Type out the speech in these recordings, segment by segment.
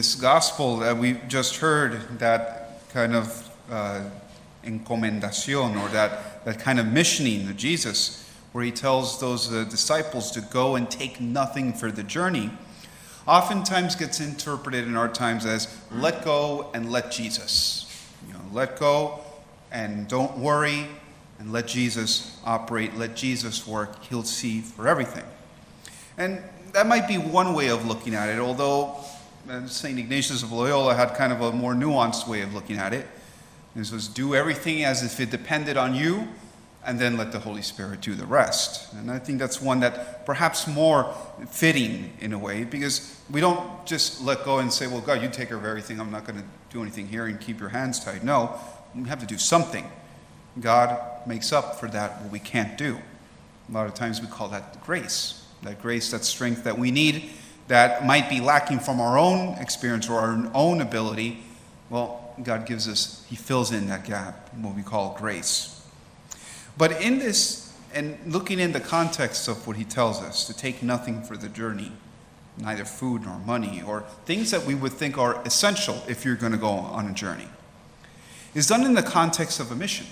this gospel that we just heard, that kind of uh, encomendación or that, that kind of missioning of Jesus, where he tells those uh, disciples to go and take nothing for the journey, oftentimes gets interpreted in our times as let go and let Jesus. You know, let go and don't worry and let Jesus operate, let Jesus work. He'll see for everything. And that might be one way of looking at it, although St. Ignatius of Loyola had kind of a more nuanced way of looking at it. This was do everything as if it depended on you, and then let the Holy Spirit do the rest. And I think that's one that perhaps more fitting in a way, because we don't just let go and say, well, God, you take care of everything. I'm not going to do anything here and keep your hands tied. No, we have to do something. God makes up for that what we can't do. A lot of times we call that grace. That grace, that strength that we need that might be lacking from our own experience or our own ability. Well, God gives us, He fills in that gap, what we call grace. But in this, and looking in the context of what He tells us, to take nothing for the journey, neither food nor money, or things that we would think are essential if you're going to go on a journey, is done in the context of a mission.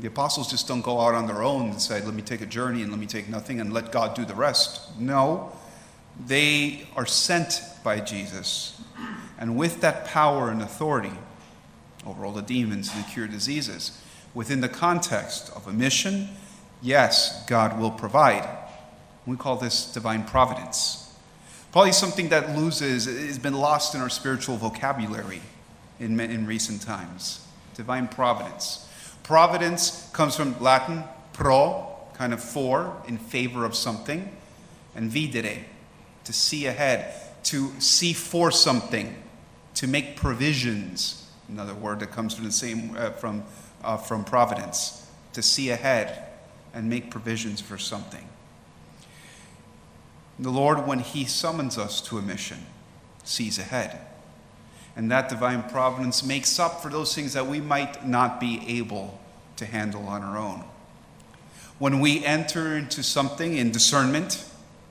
The apostles just don't go out on their own and say, let me take a journey and let me take nothing and let God do the rest. No, they are sent by Jesus. And with that power and authority over all the demons and the cure diseases, within the context of a mission, yes, God will provide. We call this divine providence. Probably something that loses, has been lost in our spiritual vocabulary in, in recent times. Divine providence. Providence comes from Latin pro, kind of for, in favor of something, and videre, to see ahead, to see for something, to make provisions. Another word that comes from the same uh, from uh, from providence, to see ahead and make provisions for something. The Lord, when He summons us to a mission, sees ahead. And that divine providence makes up for those things that we might not be able to handle on our own. When we enter into something in discernment,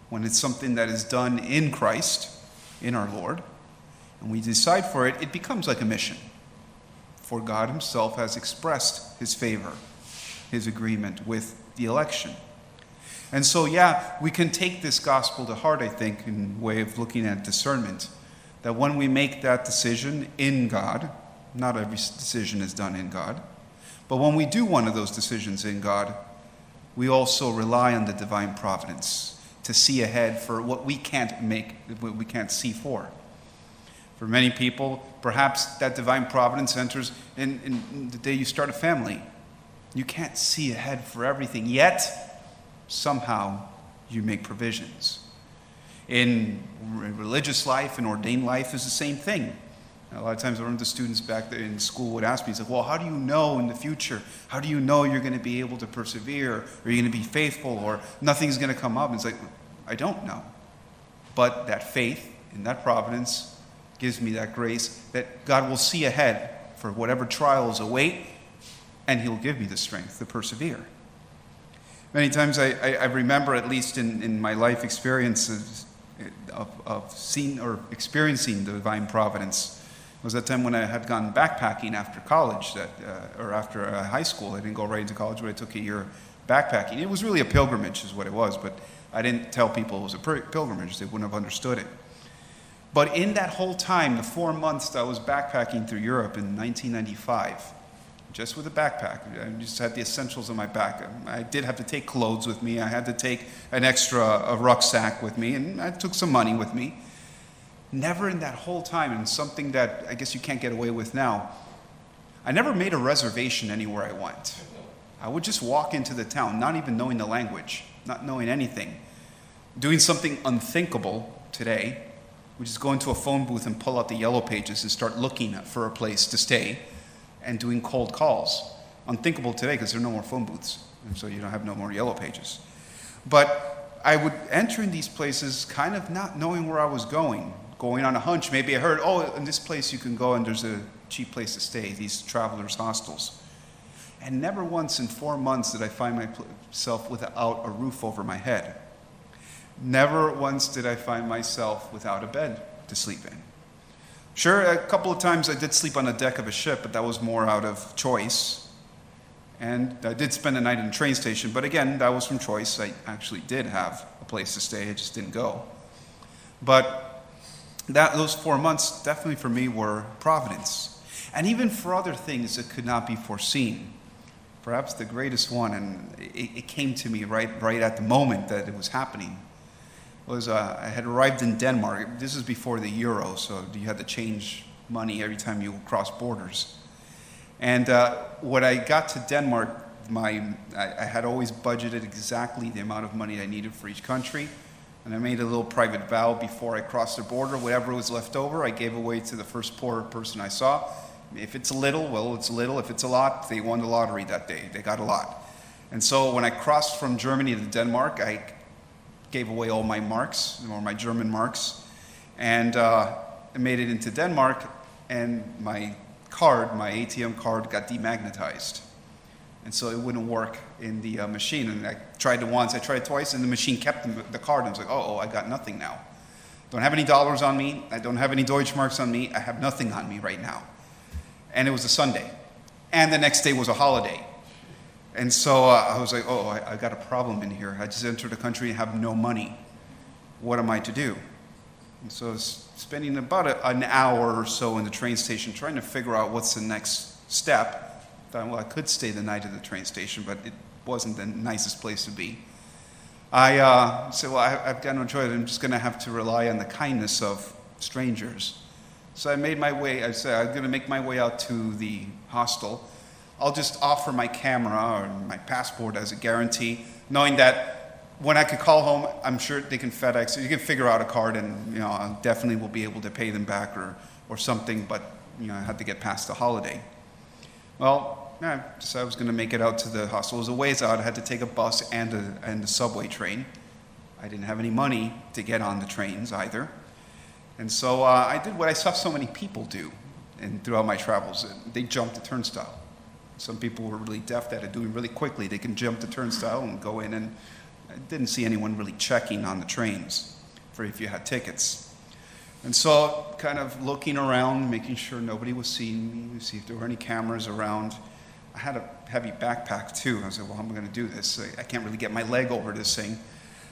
when it's something that is done in Christ, in our Lord, and we decide for it, it becomes like a mission. For God Himself has expressed His favor, His agreement with the election. And so, yeah, we can take this gospel to heart, I think, in way of looking at discernment. That when we make that decision in God, not every decision is done in God, but when we do one of those decisions in God, we also rely on the divine providence to see ahead for what we can't make, what we can't see for. For many people, perhaps that divine providence enters in, in the day you start a family. You can't see ahead for everything, yet somehow you make provisions. In religious life and ordained life is the same thing. A lot of times, one of the students back there in school would ask me, he's like, Well, how do you know in the future? How do you know you're going to be able to persevere? Or you're going to be faithful? Or nothing's going to come up? And it's like, I don't know. But that faith in that providence gives me that grace that God will see ahead for whatever trials await, and He'll give me the strength to persevere. Many times I, I, I remember, at least in, in my life experiences, of, of seeing or experiencing the divine providence was that time when I had gone backpacking after college, that, uh, or after uh, high school. I didn't go right into college, but I took a year backpacking. It was really a pilgrimage, is what it was, but I didn't tell people it was a pilgrimage. They wouldn't have understood it. But in that whole time, the four months that I was backpacking through Europe in 1995, just with a backpack, I just had the essentials on my back. I did have to take clothes with me. I had to take an extra rucksack with me, and I took some money with me. Never in that whole time, and something that I guess you can't get away with now, I never made a reservation anywhere I went. I would just walk into the town, not even knowing the language, not knowing anything, doing something unthinkable today, which is go into a phone booth and pull out the yellow pages and start looking for a place to stay and doing cold calls. Unthinkable today because there are no more phone booths, and so you don't have no more yellow pages. But I would enter in these places kind of not knowing where I was going, going on a hunch. Maybe I heard, oh, in this place you can go and there's a cheap place to stay, these travelers' hostels. And never once in four months did I find myself without a roof over my head. Never once did I find myself without a bed to sleep in. Sure, a couple of times I did sleep on the deck of a ship, but that was more out of choice. And I did spend a night in a train station, but again, that was from choice. I actually did have a place to stay, I just didn't go. But that, those four months, definitely for me, were providence. And even for other things that could not be foreseen. Perhaps the greatest one, and it, it came to me right, right at the moment that it was happening, was uh, I had arrived in Denmark. This is before the euro, so you had to change money every time you cross borders. And uh, when I got to Denmark, my, I, I, had always budgeted exactly the amount of money I needed for each country. And I made a little private vow before I crossed the border. Whatever was left over, I gave away to the first poor person I saw. If it's a little, well, it's a little. If it's a lot, they won the lottery that day. They got a lot. And so when I crossed from Germany to Denmark, I gave away all my marks, or my German marks, and uh, I made it into Denmark, and my card, my ATM card, got demagnetized. And so it wouldn't work in the uh, machine. And I tried it once, I tried it twice, and the machine kept the, the card. And I was like, oh, oh, I got nothing now. Don't have any dollars on me. I don't have any Deutschmarks on me. I have nothing on me right now. And it was a Sunday. And the next day was a holiday. And so uh, I was like, oh, I, I got a problem in here. I just entered a country and have no money. What am I to do? And so I was spending about a, an hour or so in the train station trying to figure out what's the next step. Thought, well, I could stay the night at the train station, but it wasn't the nicest place to be. I uh, said, well, I, have got no choice. I'm just going to have to rely on the kindness of strangers. So I made my way, I said, I'm going to make my way out to the hostel. I'll just offer my camera or my passport as a guarantee, knowing that when I could call home, I'm sure they can FedEx. You can figure out a card, and you know, I definitely will be able to pay them back or, or something. But you know, I had to get past the holiday. Well, yeah, so I was going to make it out to the hostel. It was a ways out. I had to take a bus and a, and a subway train. I didn't have any money to get on the trains either. And so uh, I did what I saw so many people do and throughout my travels. They jumped the turnstile. Some people were really deft at it, doing really quickly. They can jump the turnstile and go in and I didn't see anyone really checking on the trains for if you had tickets. And so, kind of looking around, making sure nobody was seeing me, see if there were any cameras around. I had a heavy backpack too. I said, well, how am I going to do this? I, I can't really get my leg over this thing.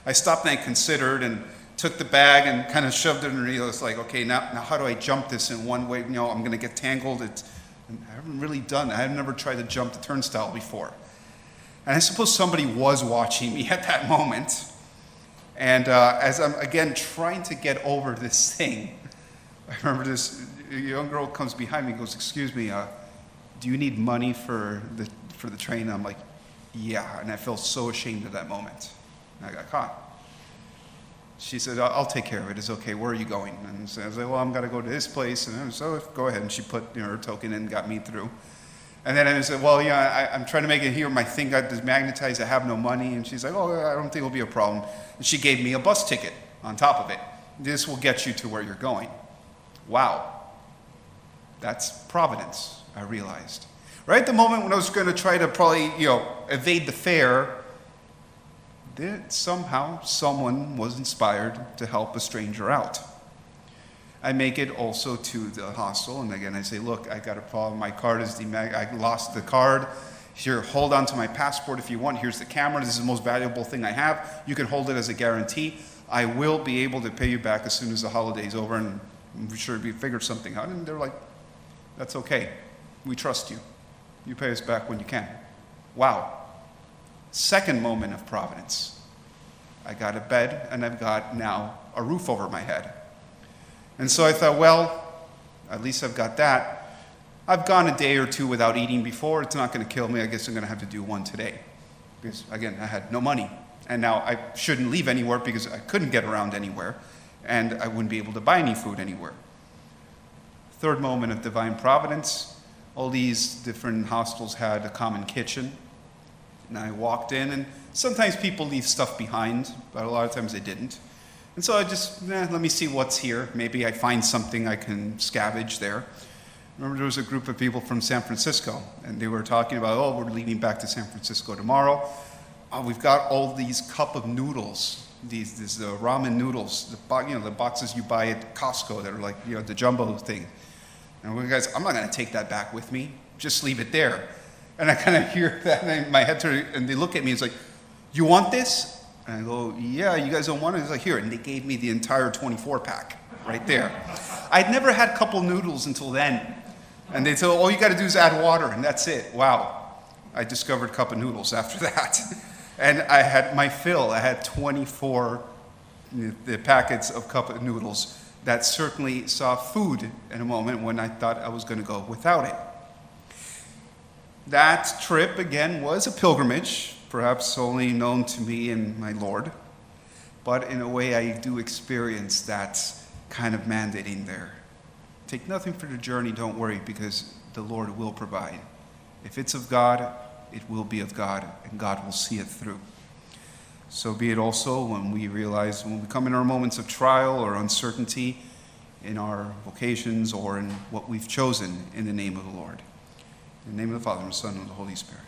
I stopped and I considered and took the bag and kind of shoved it underneath. I was like, okay, now, now how do I jump this in one way? You know, I'm going to get tangled. It's, I haven't really done. I have never tried to jump the turnstile before. And I suppose somebody was watching me at that moment. And uh, as I'm again trying to get over this thing, I remember this young girl comes behind me and goes, Excuse me, uh, do you need money for the, for the train? And I'm like, Yeah. And I felt so ashamed at that moment. And I got caught. She said, I'll take care of it. It's okay. Where are you going? And I was like, Well, I'm going to go to this place. And so go ahead. And she put you know, her token in and got me through. And then I said, well, yeah, I, am trying to make it here. My thing got magnetized. I have no money. And she's like, oh, I don't think it'll be a problem. And she gave me a bus ticket on top of it. This will get you to where you're going. Wow. That's providence, I realized. Right at the moment when I was going to try to probably, you know, evade the fare, somehow someone was inspired to help a stranger out. I make it also to the hostel, and again, I say, Look, I got a problem. My card is demag. I lost the card. Here, hold on to my passport if you want. Here's the camera. This is the most valuable thing I have. You can hold it as a guarantee. I will be able to pay you back as soon as the holiday's over, and I'm sure we figured something out. And they're like, That's okay. We trust you. You pay us back when you can. Wow. Second moment of providence. I got a bed, and I've got now a roof over my head. And so I thought, well, at least I've got that. I've gone a day or two without eating before. It's not going to kill me. I guess I'm going to have to do one today. Because, again, I had no money. And now I shouldn't leave anywhere because I couldn't get around anywhere. And I wouldn't be able to buy any food anywhere. Third moment of divine providence all these different hostels had a common kitchen. And I walked in, and sometimes people leave stuff behind, but a lot of times they didn't. And so I just, eh, let me see what's here. Maybe I find something I can scavenge there. remember there was a group of people from San Francisco, and they were talking about, oh, we're leaving back to San Francisco tomorrow. Oh, we've got all these cup of noodles these, these uh, ramen noodles, the, you know, the boxes you buy at Costco that are like, you know, the jumbo thing. And we guys, I'm not going to take that back with me. Just leave it there. And I kind of hear that in my head, turn, and they look at me. It's like, you want this? And I go, yeah. You guys don't want it? It's like here, and they gave me the entire 24 pack right there. I'd never had cup of noodles until then, and they told, all you got to do is add water, and that's it. Wow, I discovered cup of noodles after that, and I had my fill. I had 24 the packets of cup of noodles that certainly saw food in a moment when I thought I was going to go without it. That trip, again, was a pilgrimage, perhaps only known to me and my Lord, but in a way I do experience that kind of mandating there. Take nothing for the journey, don't worry, because the Lord will provide. If it's of God, it will be of God, and God will see it through. So be it also when we realize, when we come in our moments of trial or uncertainty in our vocations or in what we've chosen in the name of the Lord. In the name of the Father, and the Son, and the Holy Spirit.